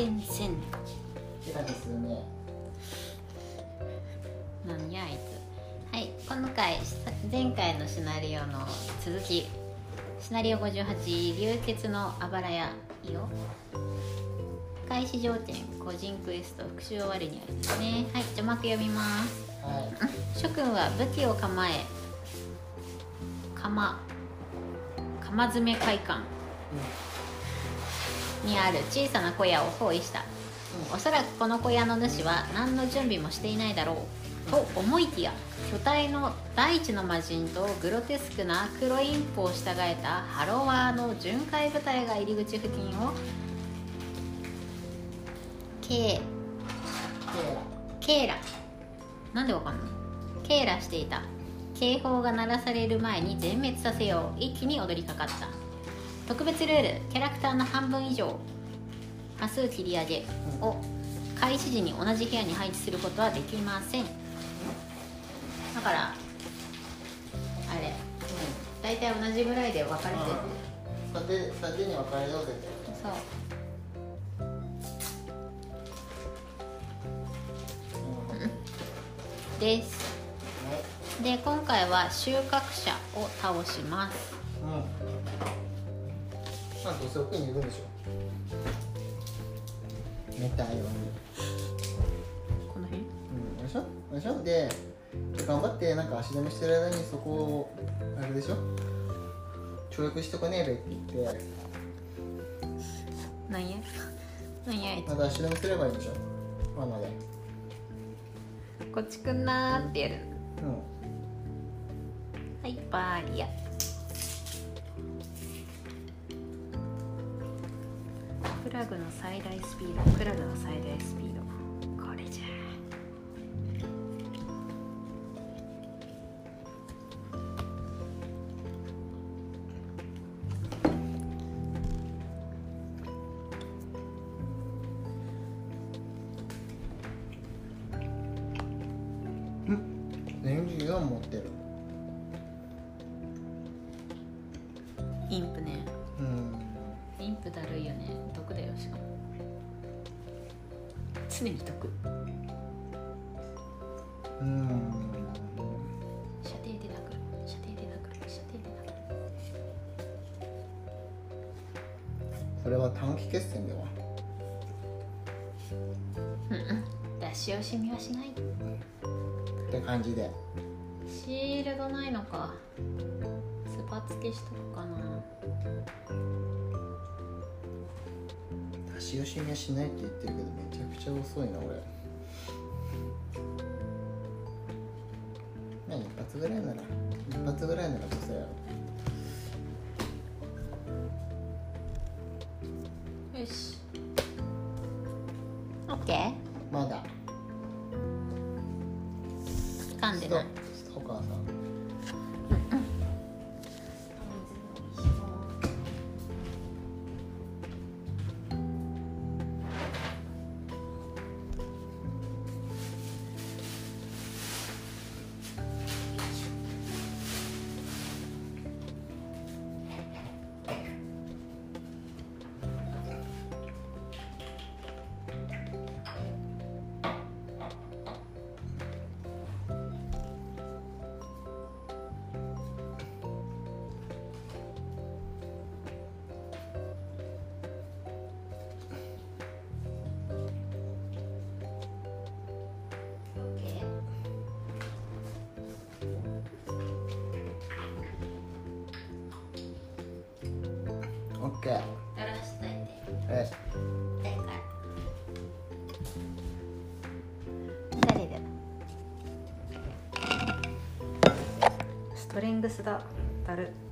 連戦って感じするね。なんやあいつ。はい今回さ前回のシナリオの続き。シナリオ58流血のあばら屋いいよ開始条件個人クエスト復習終わりにありですね。はい序幕読みます。はい。諸君は武器を構え釜釜詰め会館にある小さな小屋を包囲した。おそらくこの小屋の主は何の準備もしていないだろう。と思いきや巨体の大地の魔人とグロテスクな黒インプを従えたハロワーの巡回部隊が入り口付近を。ケーケーラ。なんでわかんない？ケーラしていた。警報が鳴らされる前に全滅させよう。一気に踊りかかった。特別ルールキャラクターの半分以上多数切り上げを開始時に同じ部屋に配置することはできません。だからあれ大体同じぐらいで分かれてる。縦縦に分かれようぜそう。です。で今回は収穫者を倒します。うんまあどうせ奥にいるんでしょ？寝たいようにこの辺？うん、でしょ？でしょ？でで頑張ってなんか足止めしてる間にそこをあれでしょ？跳躍しとかねえべって言って。なんや？なんや？また足止めすればいいんでしょ？罠で。つこっち来んなーってやる。うん。はいバーリア最大スピードクラブの最大スピード。付けしとくかな。出し惜しみはしないって言ってるけどめちゃくちゃ遅いな俺。まあ一発ぐらいなら一発ぐらいなら出せよよしリングスだだる。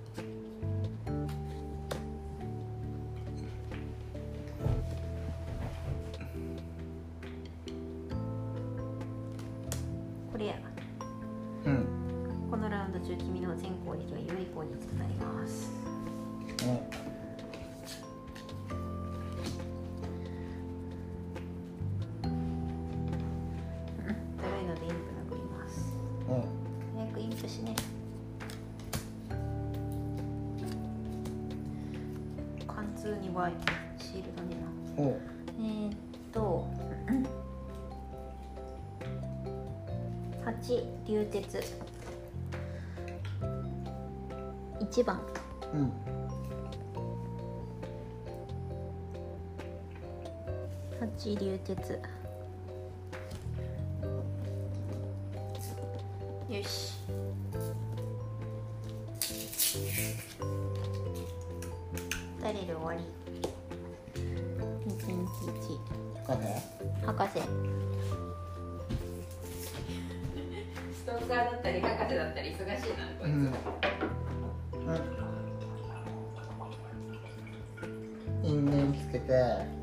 貫通に湧いてシールドになえー、っと八流鉄。一番。うん。八流鉄一。これで博士。ストーカーだったり博士だったり忙しいなこいつ、うん、因縁つけて。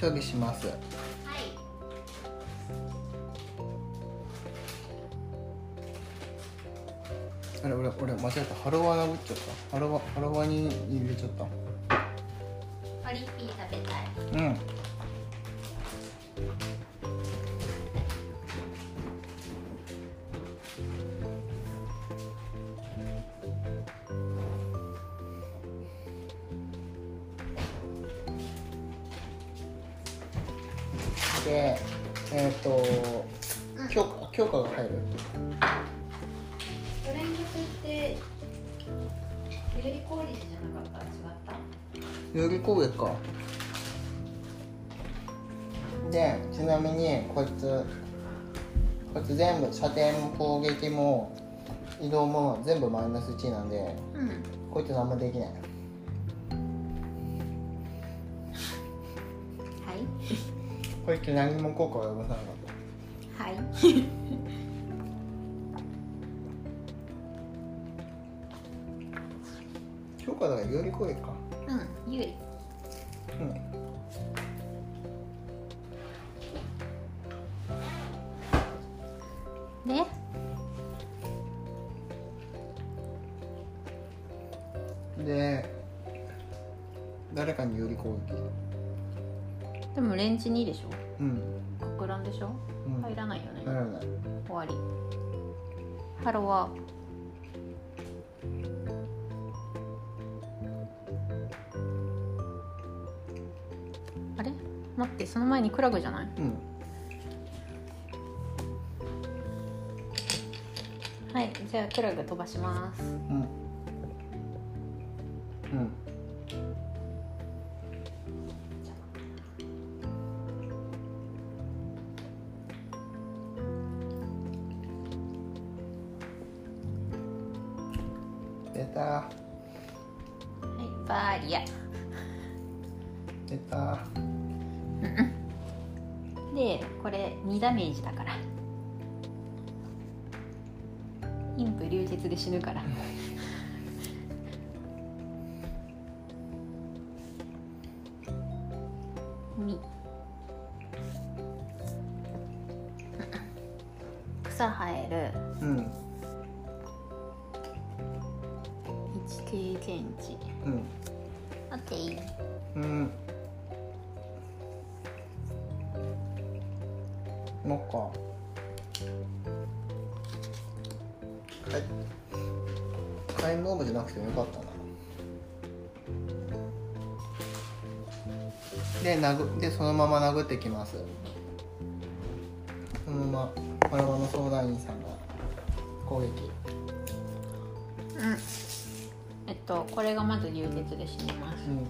で処理します。はい。あれ俺俺間違えた。ハロワ殴っちゃったハロワハロワに入れちゃった。パリピー食べたい。うんでえっ、と強化強化が入る。ストレングスって有利効率じゃなか。った違った遊戯攻撃かでちなみにこいつこいつ全部射程も攻撃も移動も全部マイナス1なんでうん。こいつ何もできない。はいこいつ何も効果を及ぼさなかっはい。た強化だから有利攻撃か。うん有利ってその前にクラブじゃない？うんはいじゃあクラブ飛ばしますうん。はい。カイムオーブじゃなくてもよかったな。で殴でそのまま殴ってきます。そのまま我々の相談員さんが攻撃。うん。えっとこれがまず流血で死にます。うん。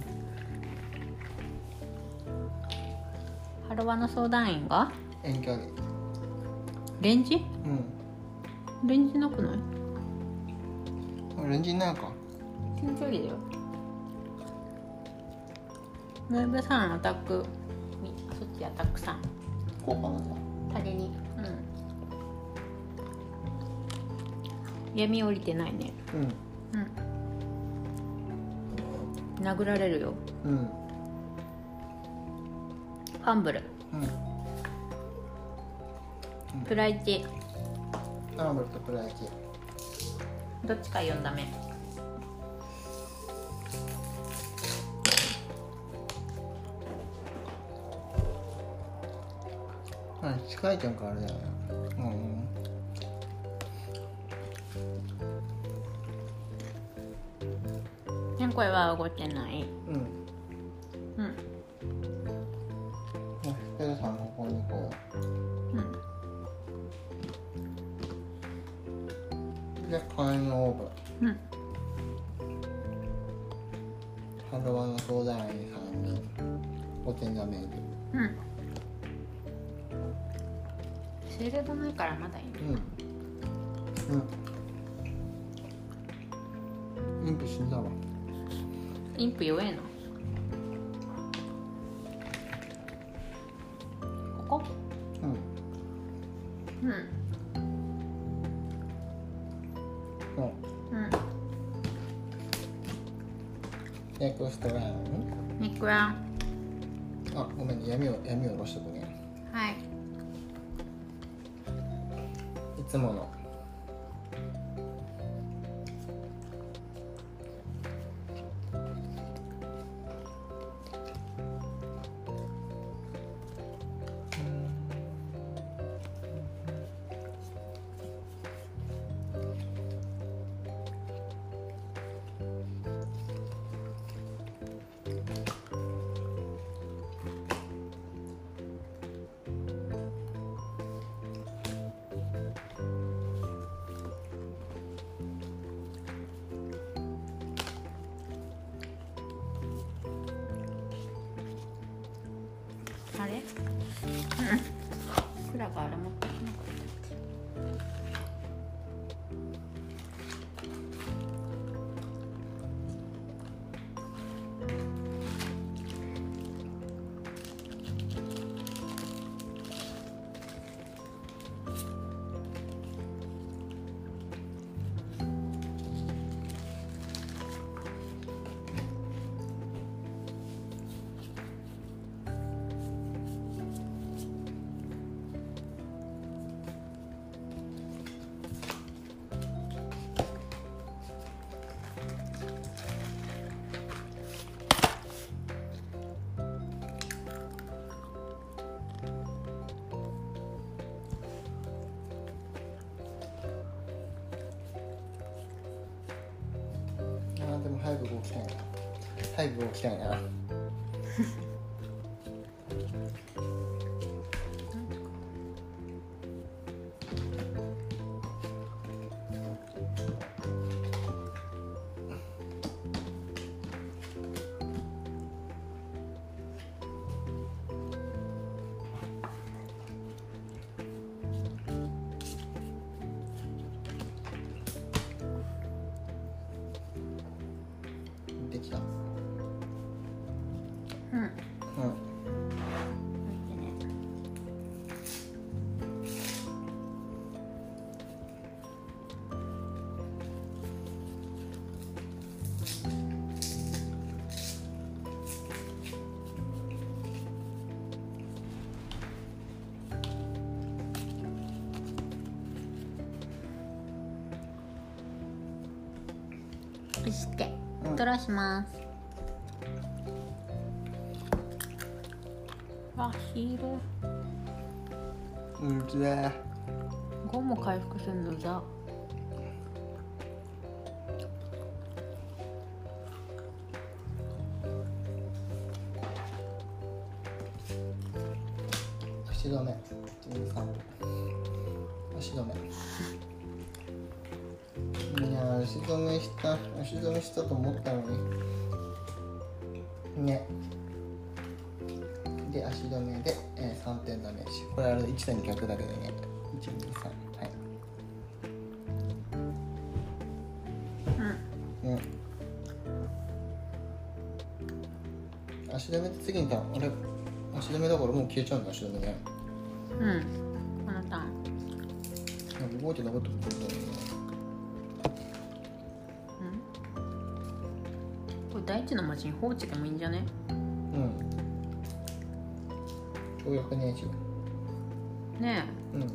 ハロワの相談員が？遠距離。レンジ？うんレンジなくない？レンジなんか。近距離だよ。ムーブ3アタックみそっちアタック3効果なんだ種に。闇降りてないね。うん。うん。殴られるよ。うん。ファンブル。うん。プライチアームルとプライチどっちか4ダメあ近いじゃんかあれだよね。うん。ね声は動いてない。うんうんインプ弱えのここ？うん。うん。もうん。うネクストラウン？ネクラあごめんね。闇を闇を下ろしとくね。はい。いつもの早く動きたいな。早く動きたいな。します。あヒールうんつれ5も回復するのじゃ1と2逆だけでね。123はい。うん、うん。足止めって次にターン俺足止めだからもう消えちゃうんだ足止めね。うん。このターン。なんか動いてなかったことだよねうん。これ大地の町に放置でもいいんじゃね？うん。跳躍ねえじゃんねえ。うん。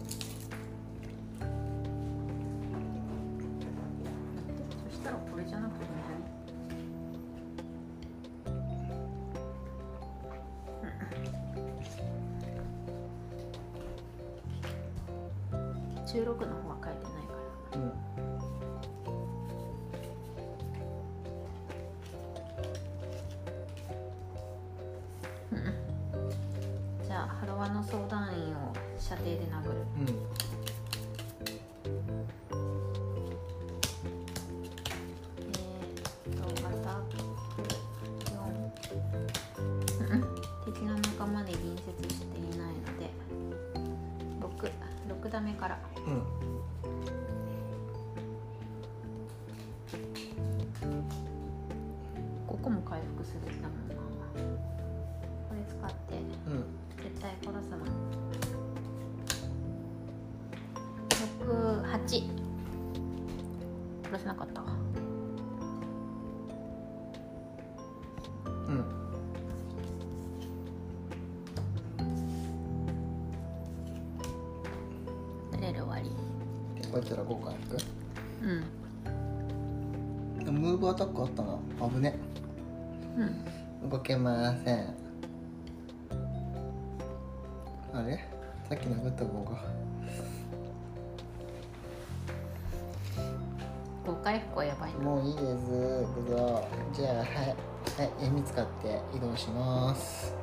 5回復はやばいな。もういいです。行くぞ。じゃあはい。はい弓使って移動します。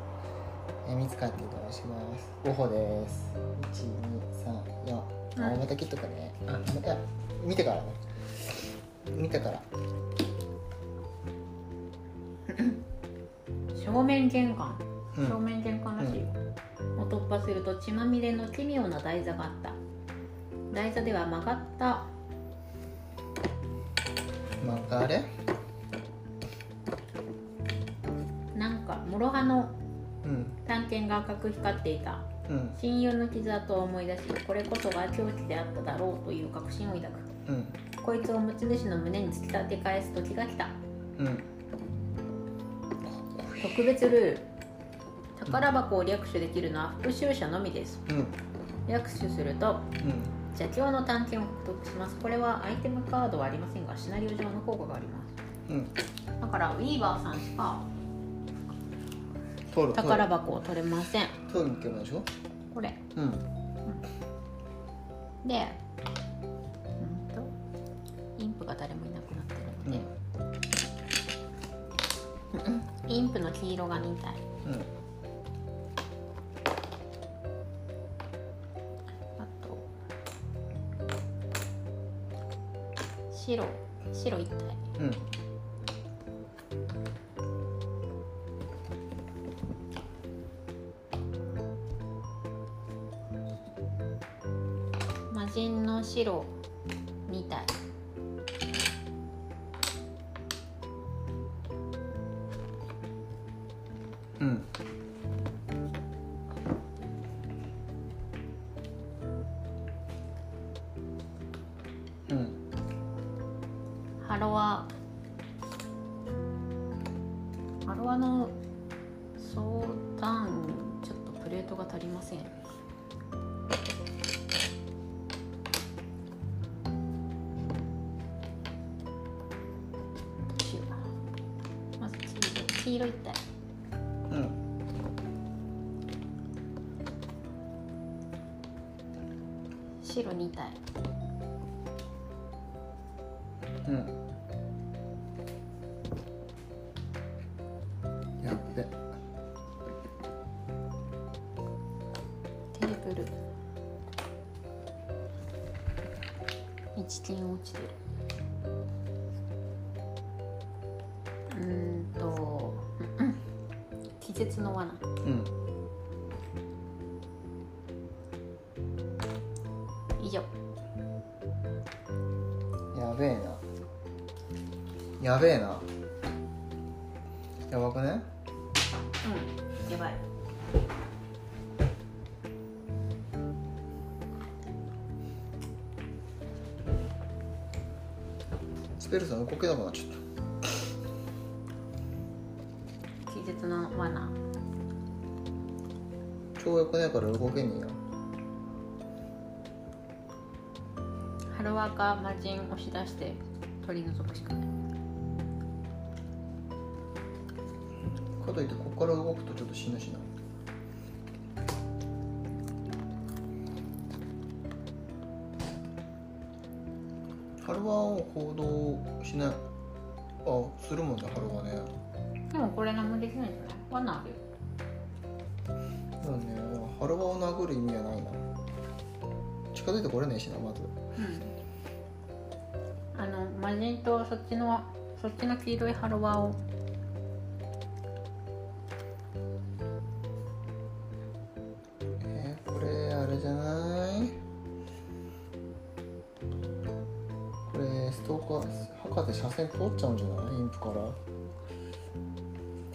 弓使って移動します。5歩です。1234あうんまた切っとくね。あまた見てから。ね見てから。正面玄関、うん。正面玄関らしいよ、を突破すると血まみれの奇妙な台座があった。台座では曲がった曲がれ？なんか諸刃のうん。探検が赤く光っていた。うん。親友の傷跡を思い出しこれこそが狂気であっただろうという確信を抱く。うん。こいつを持ち主の胸に突き立て返す時が来た。うん。特別ルール。宝箱を略取できるのは復讐者のみです。うん。略取するとうん邪教の探検を獲得します。これはアイテムカードはありませんがシナリオ上の効果があります。うん。だからウィーバーさんしか宝箱を取れません。ことでしょ？これ。うん。でうんとインプが誰もいなくなってるので、インプの黄色が2体。うん白白1体。うん。魔人の白2体うんうん白二体うん。やっべ。テーブル。一点落ちてるやべえな。やばくね？うん。やばい。スペルさん動けなくなっちゃっ術の罠。跳躍ないから動けねえよ。ハロワか魔人押し出して取り除くしかくとちょっと死ぬしな。ハルワを行動しないあするもんねハルワね。でもこれ何もできないんじゃない？罠あるよ。だねハルワを殴る意味はないな。近づいてこれねえしなまず。うん。あの魔人とそっちのそっちの黄色いハロワを線通っちゃうんじゃない？インプから。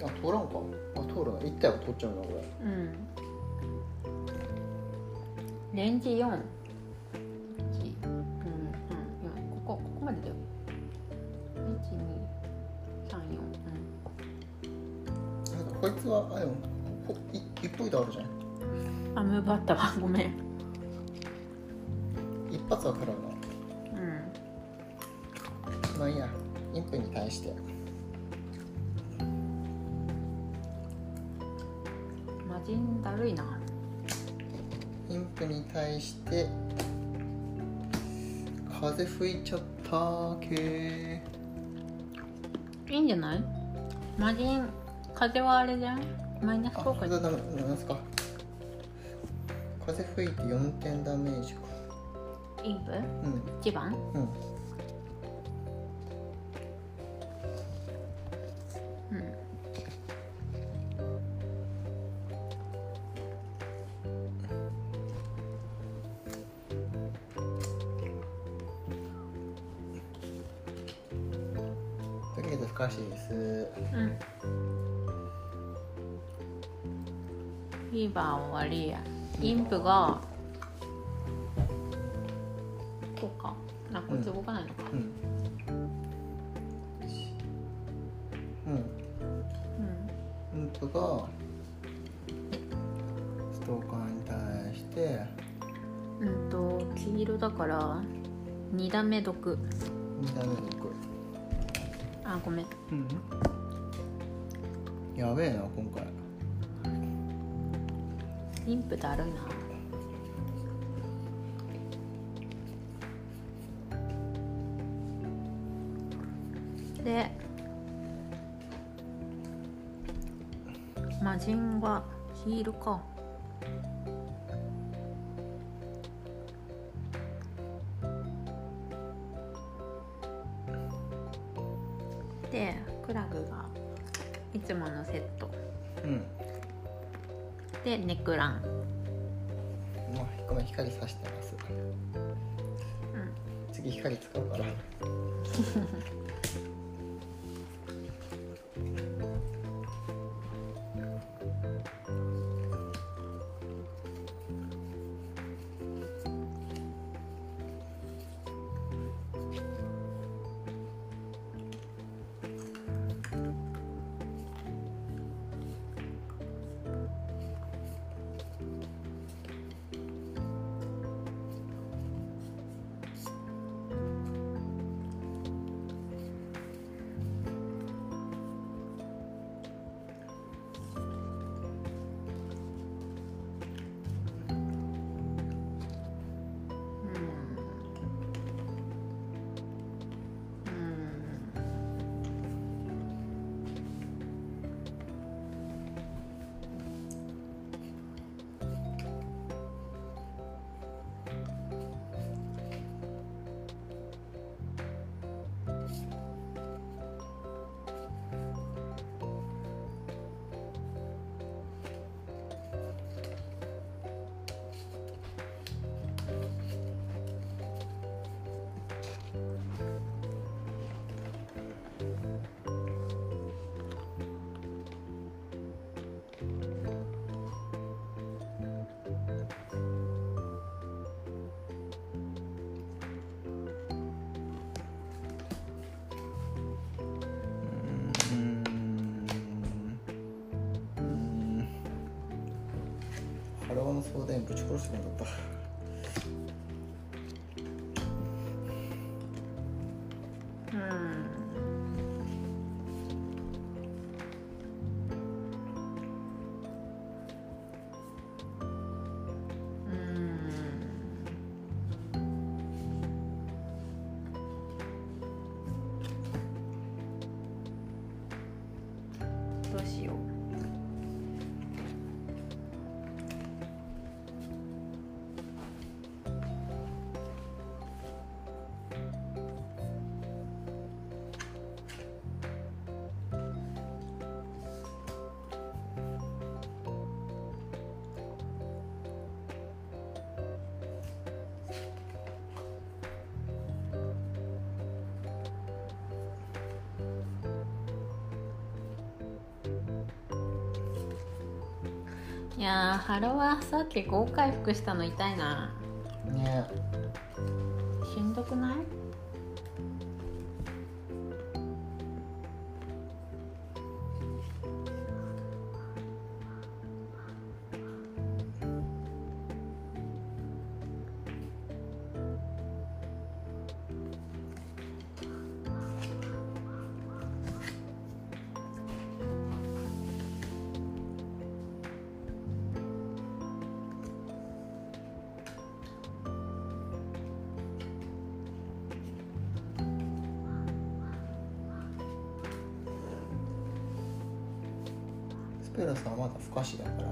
あ通らんか。あ通るな1体は通っちゃうなこれ。うん。レンジ4 1うんうん4ここここまでだよ。1234なんかこいつはあでもほい一歩いとあるじゃんうんあムーブあったわ。ごめん。一発は食らううんなして。魔人だるいな。インプに対して風吹いちゃったけいいんじゃない？魔人風はあれじゃん？マイナスあ効果。に風ダメなん風吹いて4点ダメージか。インプ？うん。1番？うんうんフィーバー終わりや。インプがこうか。あこいつ動かないのか。うん。うん。うん。インプがストーカーに対してうんと黄色だから2段目毒。2ダメージくあごめん。うん。やべえな今回妊婦だるいな。で魔人はヒールか。の相談員ぶち殺してくんだった。いやーハロはさっき5回復したの痛いな。ね。しんどくない？ラスはまだ不可視だから。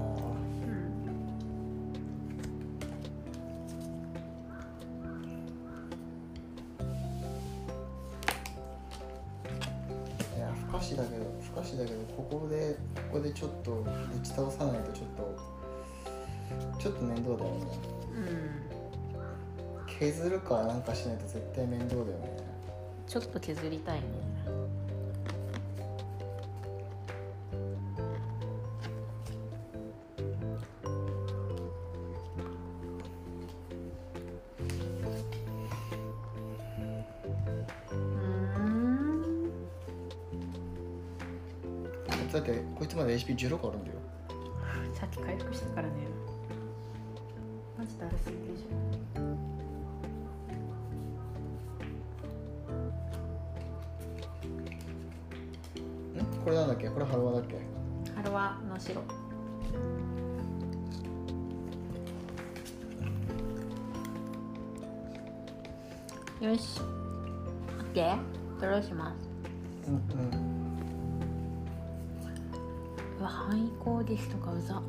いや不可視だけど不可視だけどここでここでちょっと打ち倒さないとちょっとちょっと面倒だよね。うん。削るかなんかしないと絶対面倒だよね。ちょっと削りたいねこいつまで HP16 あるんだよ。さっき回復したからね。マジだるすぎでしん。これなんだっけ？これハロワだっけ？ょハロワの白。よし。OK ドローします。うんうんは範囲攻撃とかうざ。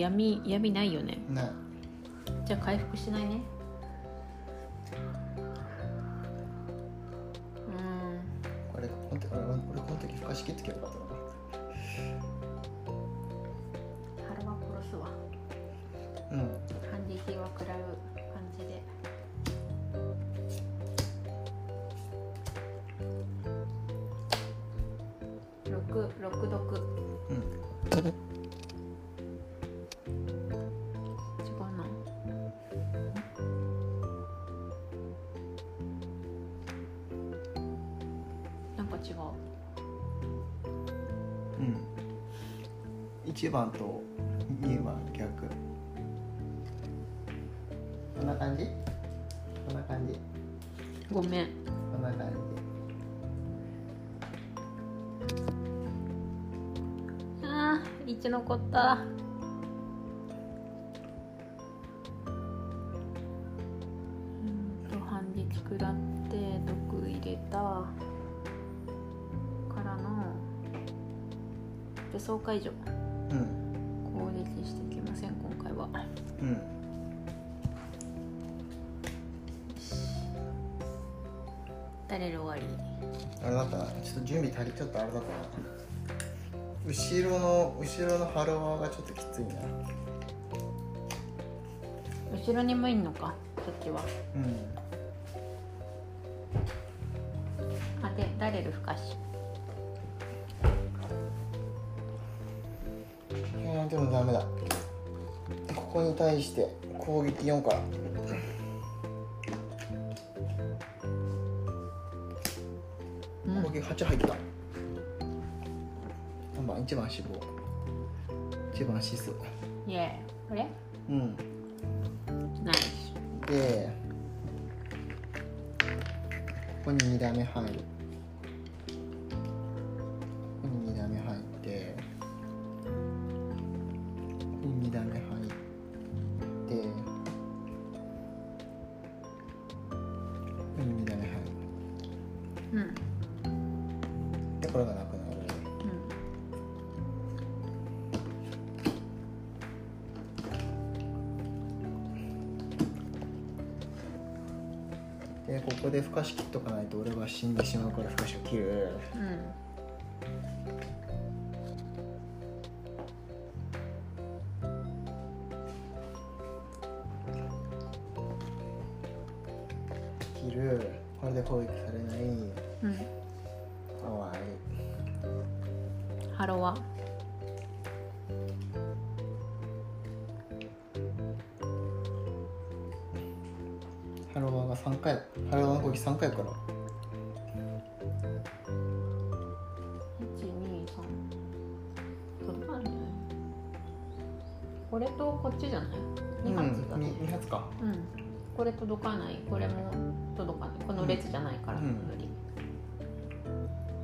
闇闇ないよね。ないじゃあ回復しないね。うん。これこの時俺俺この時ふかし切ってけばよかったな腹は殺すわ。うん。反撃は食らう感じで。六六毒。うん1番と2番逆。こんな感じ？こんな感じ？ごめん。こんな感あー1残った。うんと半日食らって毒入れた。からの武装解除あれだったな。ちょっと準備足りちょっとあれだったな。後ろの後ろのハロワーがちょっときついな。後ろにもいんのか？そっちは。うん。あで誰る？ふかし。いやでもダメだ。ここに対して攻撃4から何番1番死亡1番死数これ？うん。でここに2ダメ入る。ここに2ダメ入ってここに2ダメ入ってここでふかし切っとかないと俺は死んでしまうからふかしを切る。うん。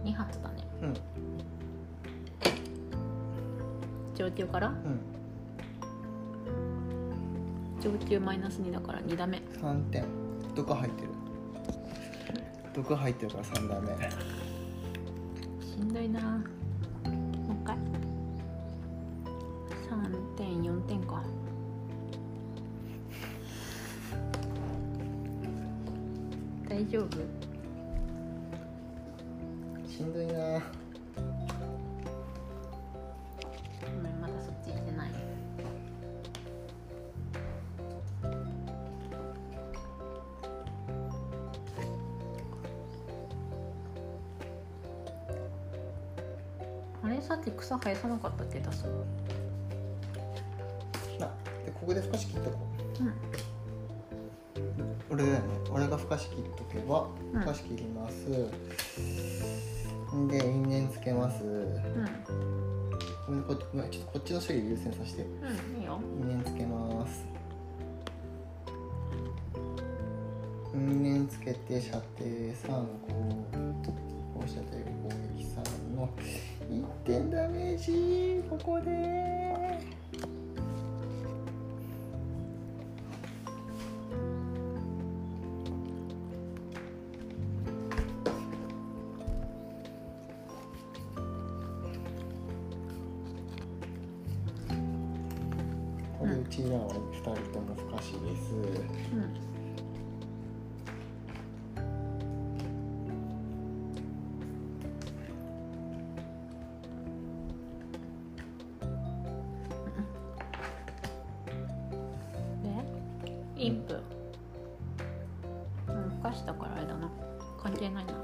2発だね。うん。上級から？うん。上級マイナス2だから2ダメ3点。毒入ってる。毒入ってるから3ダメしんどいな。もう一回。3点4点か。大丈夫？しんどいな。まだそっち行ってない。あれ？さっき草生やさなかったっけ？出すなでここで孵化し切っとこう。うん。俺だよね。俺が孵化し切っとけばうん。孵化し切ります、で因縁つけます。うごめんこごめんちょっとこっちの処理優先させて。んうんいいよ。因縁つけます。因縁つけて射程3こう放射程攻撃3の。1点ダメージここでちらは2人とも不可視です、うん。でインプ。うんふかしたからあれだな。関係ないな。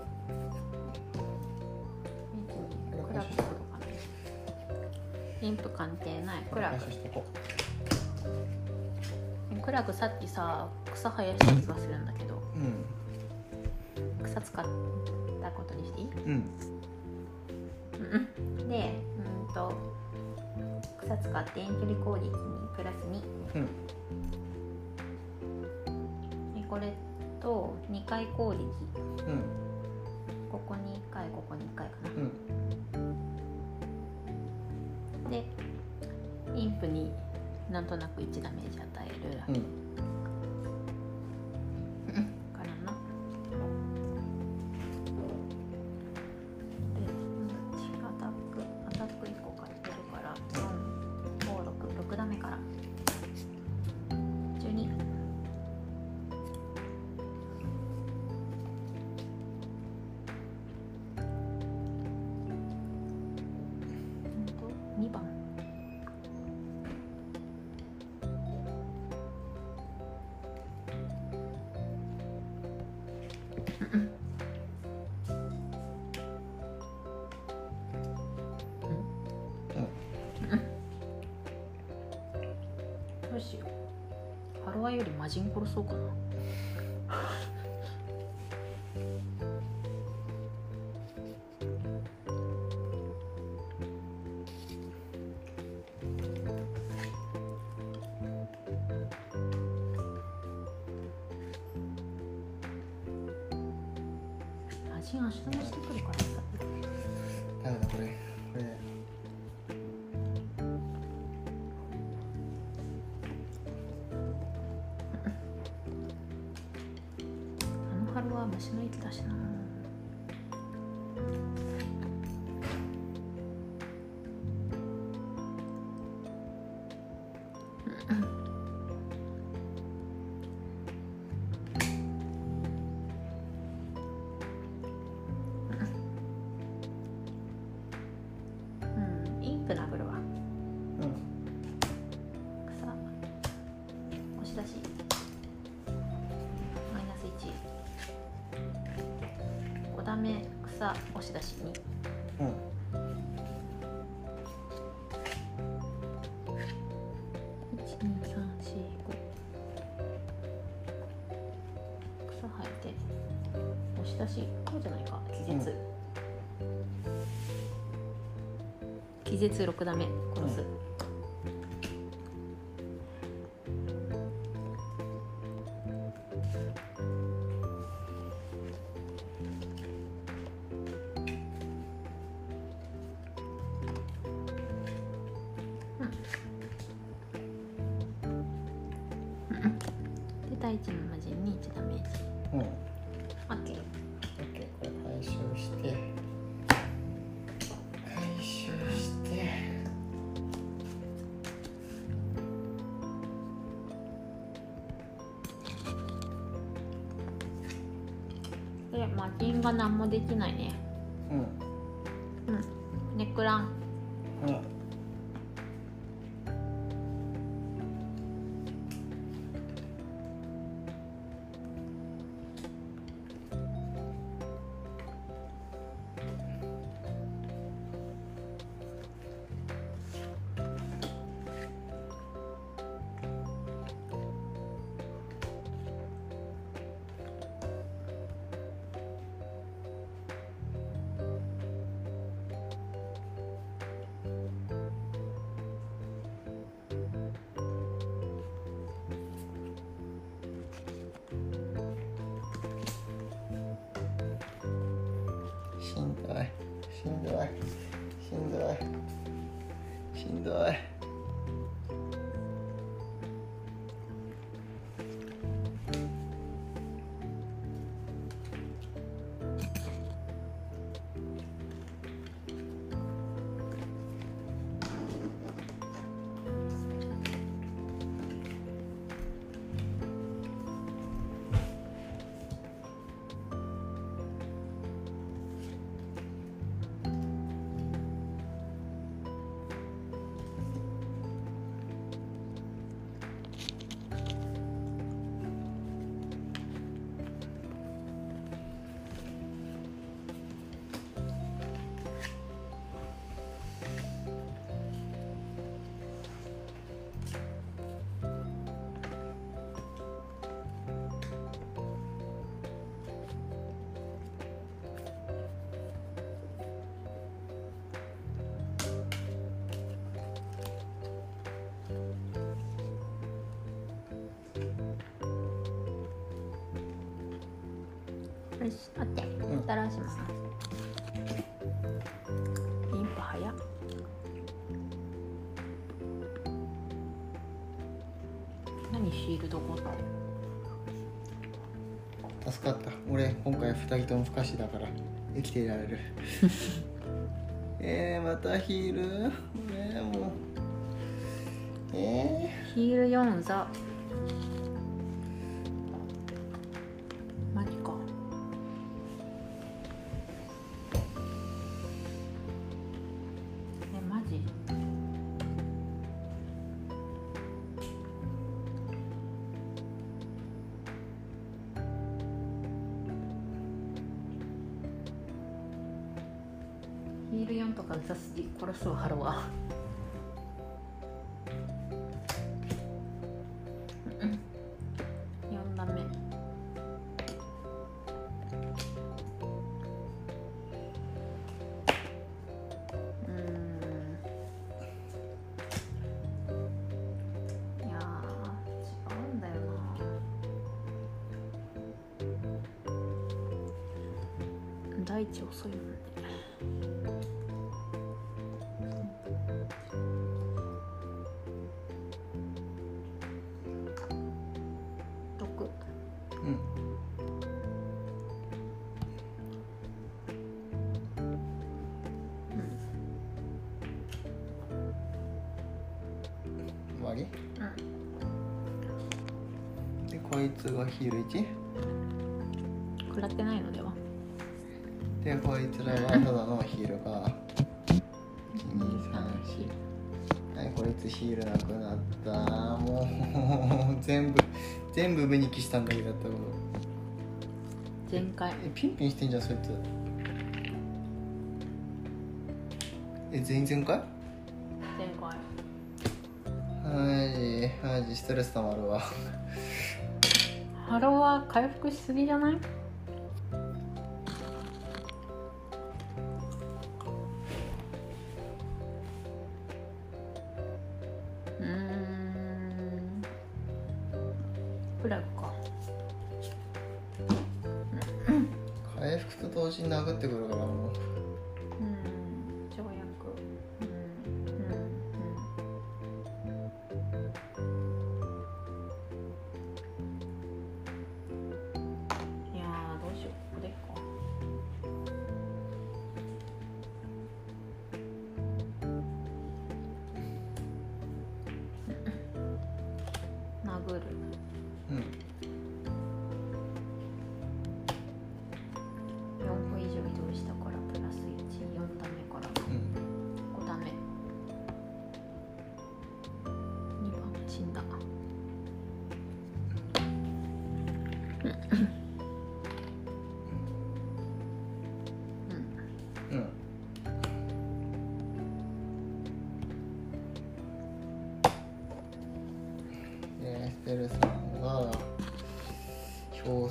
インプ関係ない。クラしとこクラブさっきさ草生やした気がするんだけど。ううん草使ったことにしていい？うん。うん。でうんと草使って遠距離効率にプラス2うん。でこれと2回攻撃。うん。ここに1回ここに1回かな。うん。でインプになんとなく1ダメージ与える、15ダメ草押し出し2うん。1 2 3 4 5草生えて押し出しこうじゃないか。気絶、気絶6ダメ殺す、でらします。インパ早っ。何シールドゴって助かった。俺今回2人とも不可視だから生きていられる。えー、またヒール？えー、もう。えヒール4ザミール4とかうざすぎ殺すわハロは。全部目に消したんだけどやったこと。全開。えピンピンしてんじゃんそいつえ全然かい？全開。マジマジストレスたまるわ。ハロは回復しすぎじゃない？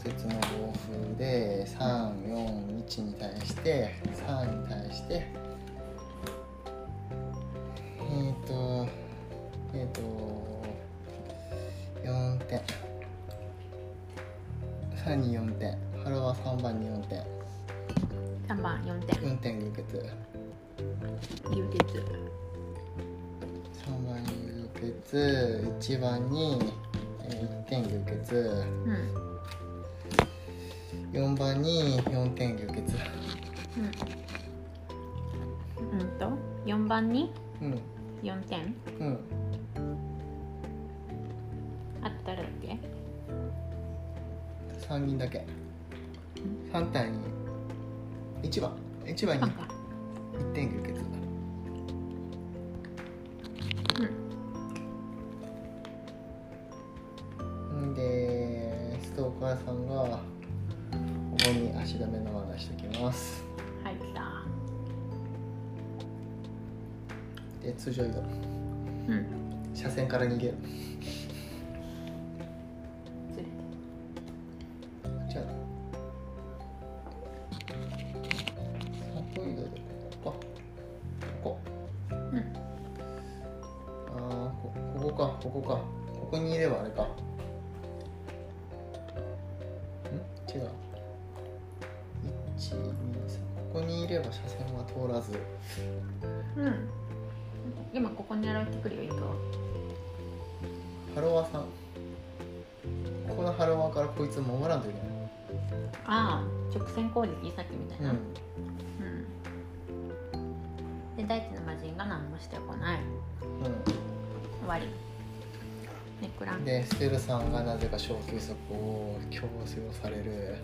小説の暴風で341に対して3に対して。えっ、とえっ、と4点3に4点原は3番に4点3番4点4点流血流血3番に流血1番にえー1点流血うん番1番に3か1点流血ん。でストーカーさんがここに足止めの罠しておきます。はい来た。で通常移動。うん。車線から逃げるうん、で大地の魔人が何もしてこない。うん、終わり。ネクラン。うん、でステルさんがなぜか小休息を強制をされる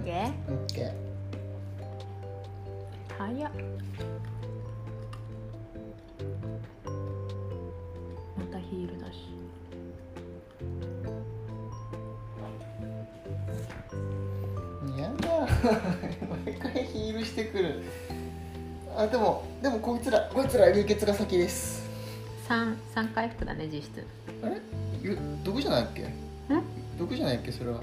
ッケーオッケー早っ。またヒールだし。やだ。毎回ヒールしてくる。あでもでもこいつらこいつら流血が先です。三三回復だね実質。あれ？ゆ毒じゃないっけ？ん？毒じゃないっけそれは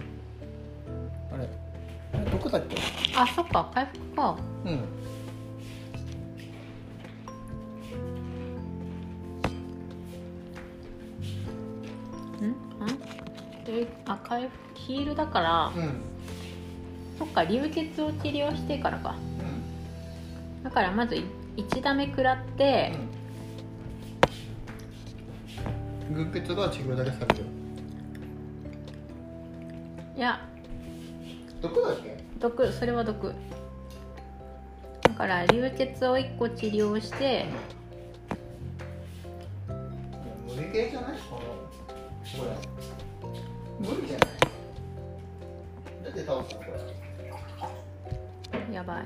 あそっか回復か。うん。ん？あ回復ヒールだからうん。そっか流血を治療してからか。だからまず1打目食らって、うん。軍血が治療だけされる。いや。毒だっけ？毒それは毒。だから流血を1個治療して無理系じゃない？この無理じゃない。だって倒したのこやばい。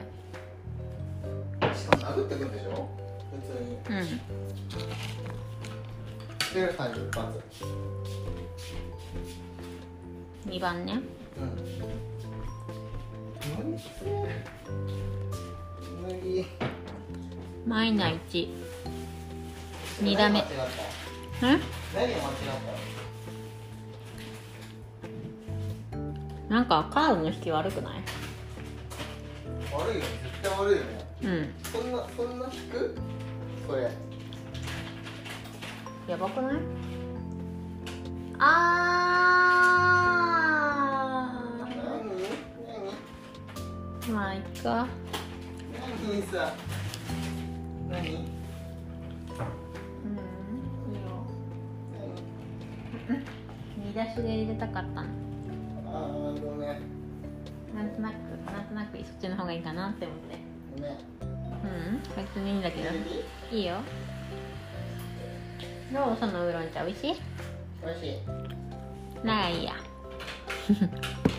れしかも殴ってくんでしょ？普通に。うん。ステルさん一発。2番ね。うんマイナ1 2打目。なんかカードの引き悪くない？た悪いよ。絶対悪いよね。うん。そんなそんな引く？それ。やばくない？あまあいっか。何何さ何？うんいいよ。見出しで入れたかったの。ああごめん。なんとなくなんとなくそっちの方がいいかなって思って。ごめん。うん別にいいんだけど。いいいいよ。どう？そのウーロン茶美味しい？おいしい。ならいいや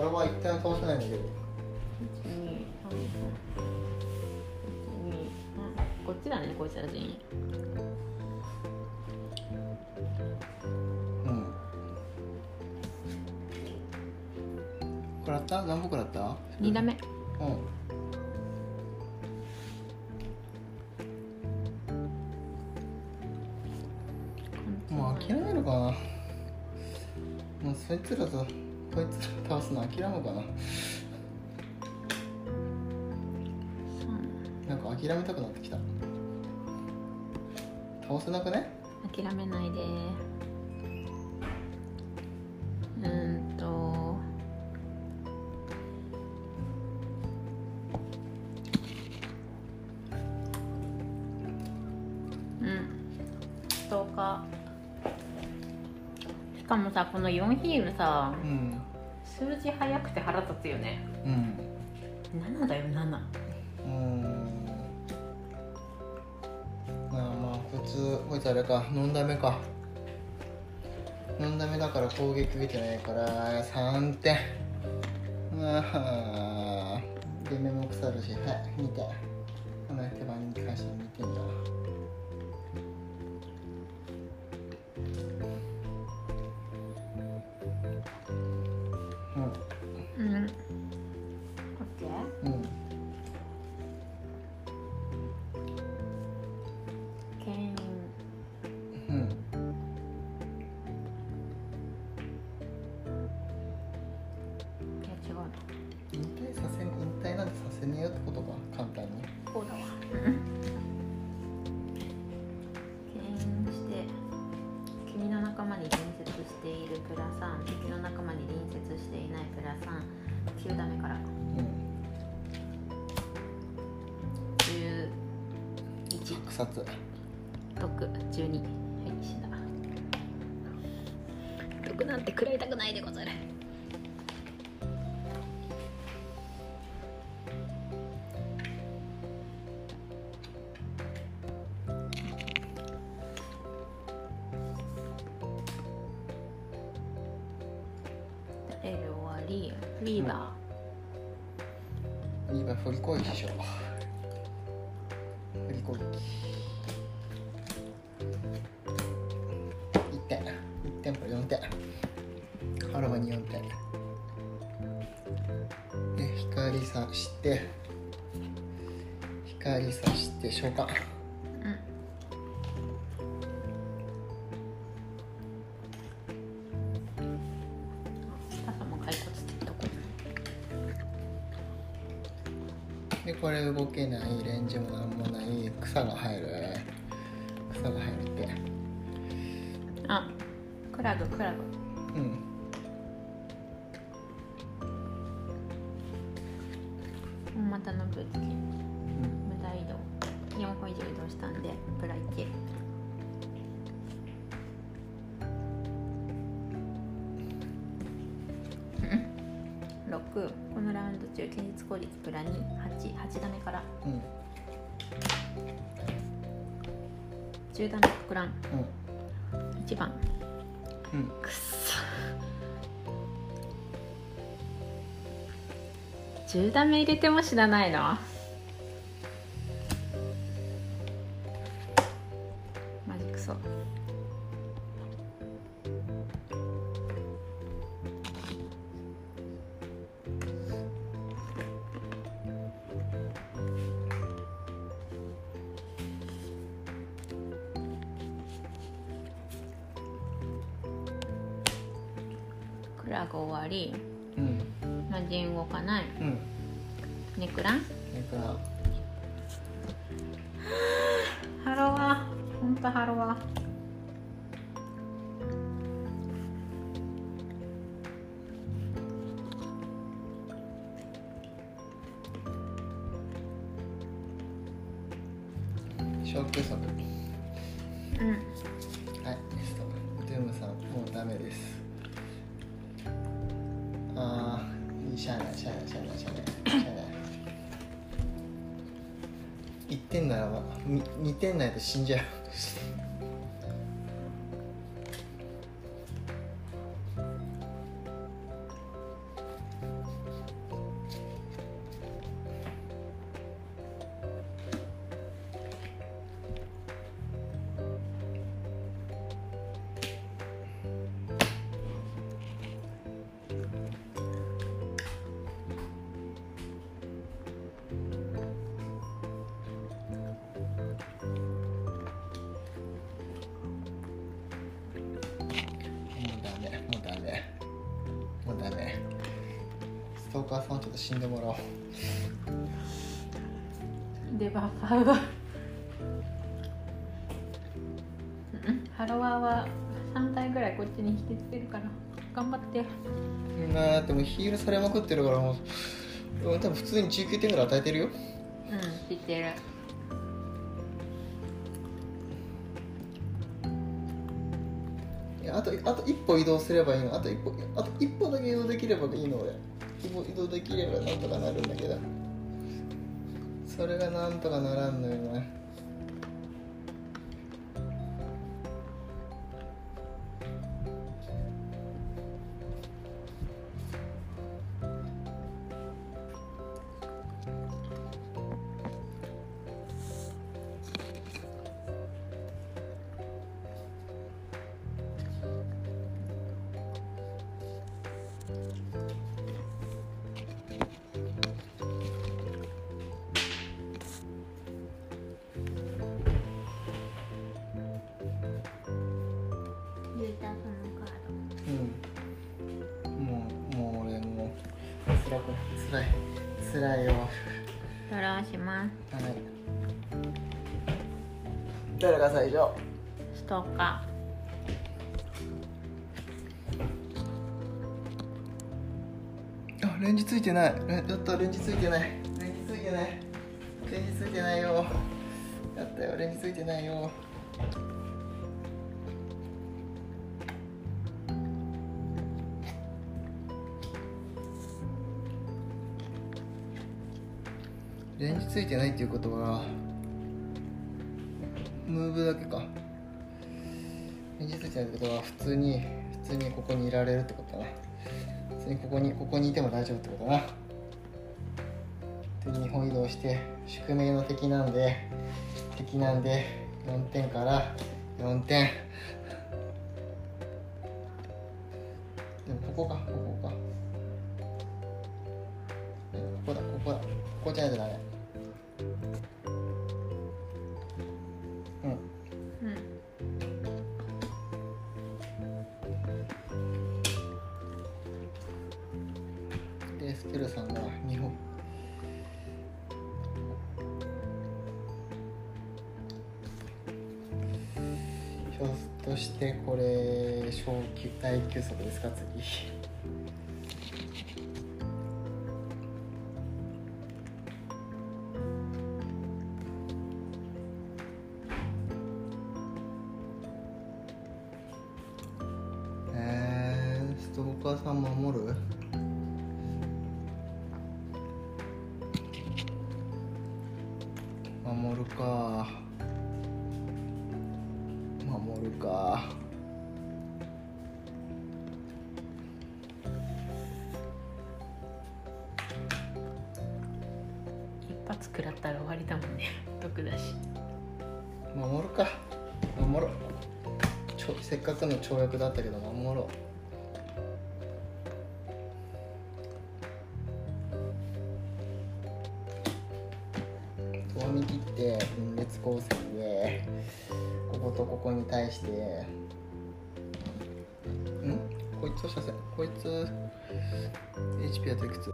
う腹は一旦倒せないんだけど。こっちだねこいつら全員。うん。食らった？何個食らった？2打目。うん。もう諦めるかな。もうそいつらとこいつら倒すの諦めるかな。なんか諦めたくなってきた。倒せなくね？諦めないで。うーんと。うん。10日しかもさこの4ヒールさ。うん数字早くて腹立つよね。うん7だよ7うーん。まあまあ普通こいつあれか飲んだ目か。飲んだ目だから攻撃受けてないから3点。ああ出目も腐るしはい2点11草津6 12はい死んだ。6なんて食らいたくないでござる。クラブクラブ。うん。大股のぶつけ。無駄移動。4歩以上移動したんでプラ1 6このラウンド中堅実効率プラ288ダメから。うん。10ダメ膨らんうん。1番くっそ。10ダメ入れても知らないの？2点死んでもらおう。でバッファーがうん？ハロワーは3体ぐらいこっちに引きつけるから。頑張ってなあでもヒールされまくってるからもう俺多分普通に19点ぐらい与えてるよ。うん知ってる。あとあと一歩移動すればいいの。あと一歩あと一歩だけ移動できればいいの俺移動できればなんとかなるんだけど。それがなんとかならんのよなねついてない。レンジついてない。レンジついてないよ。やったよ。レンジついてないよ。レンジついてないっていうことはムーブだけか。レンジついてないってことは普通に普通にここにいられるってことだな。普通にここにここにいても大丈夫ってことだな。日本移動して宿命の敵なんで敵なんで4点から4点。でもここかここか。ここだここだ。ここじゃないとダメ。休息ですか次えー、ストーカーさん守る？跳躍だったけど守ろう。とみ切って分裂構成でこことここに対してん？こいつを射線こいつ HP あといくつ？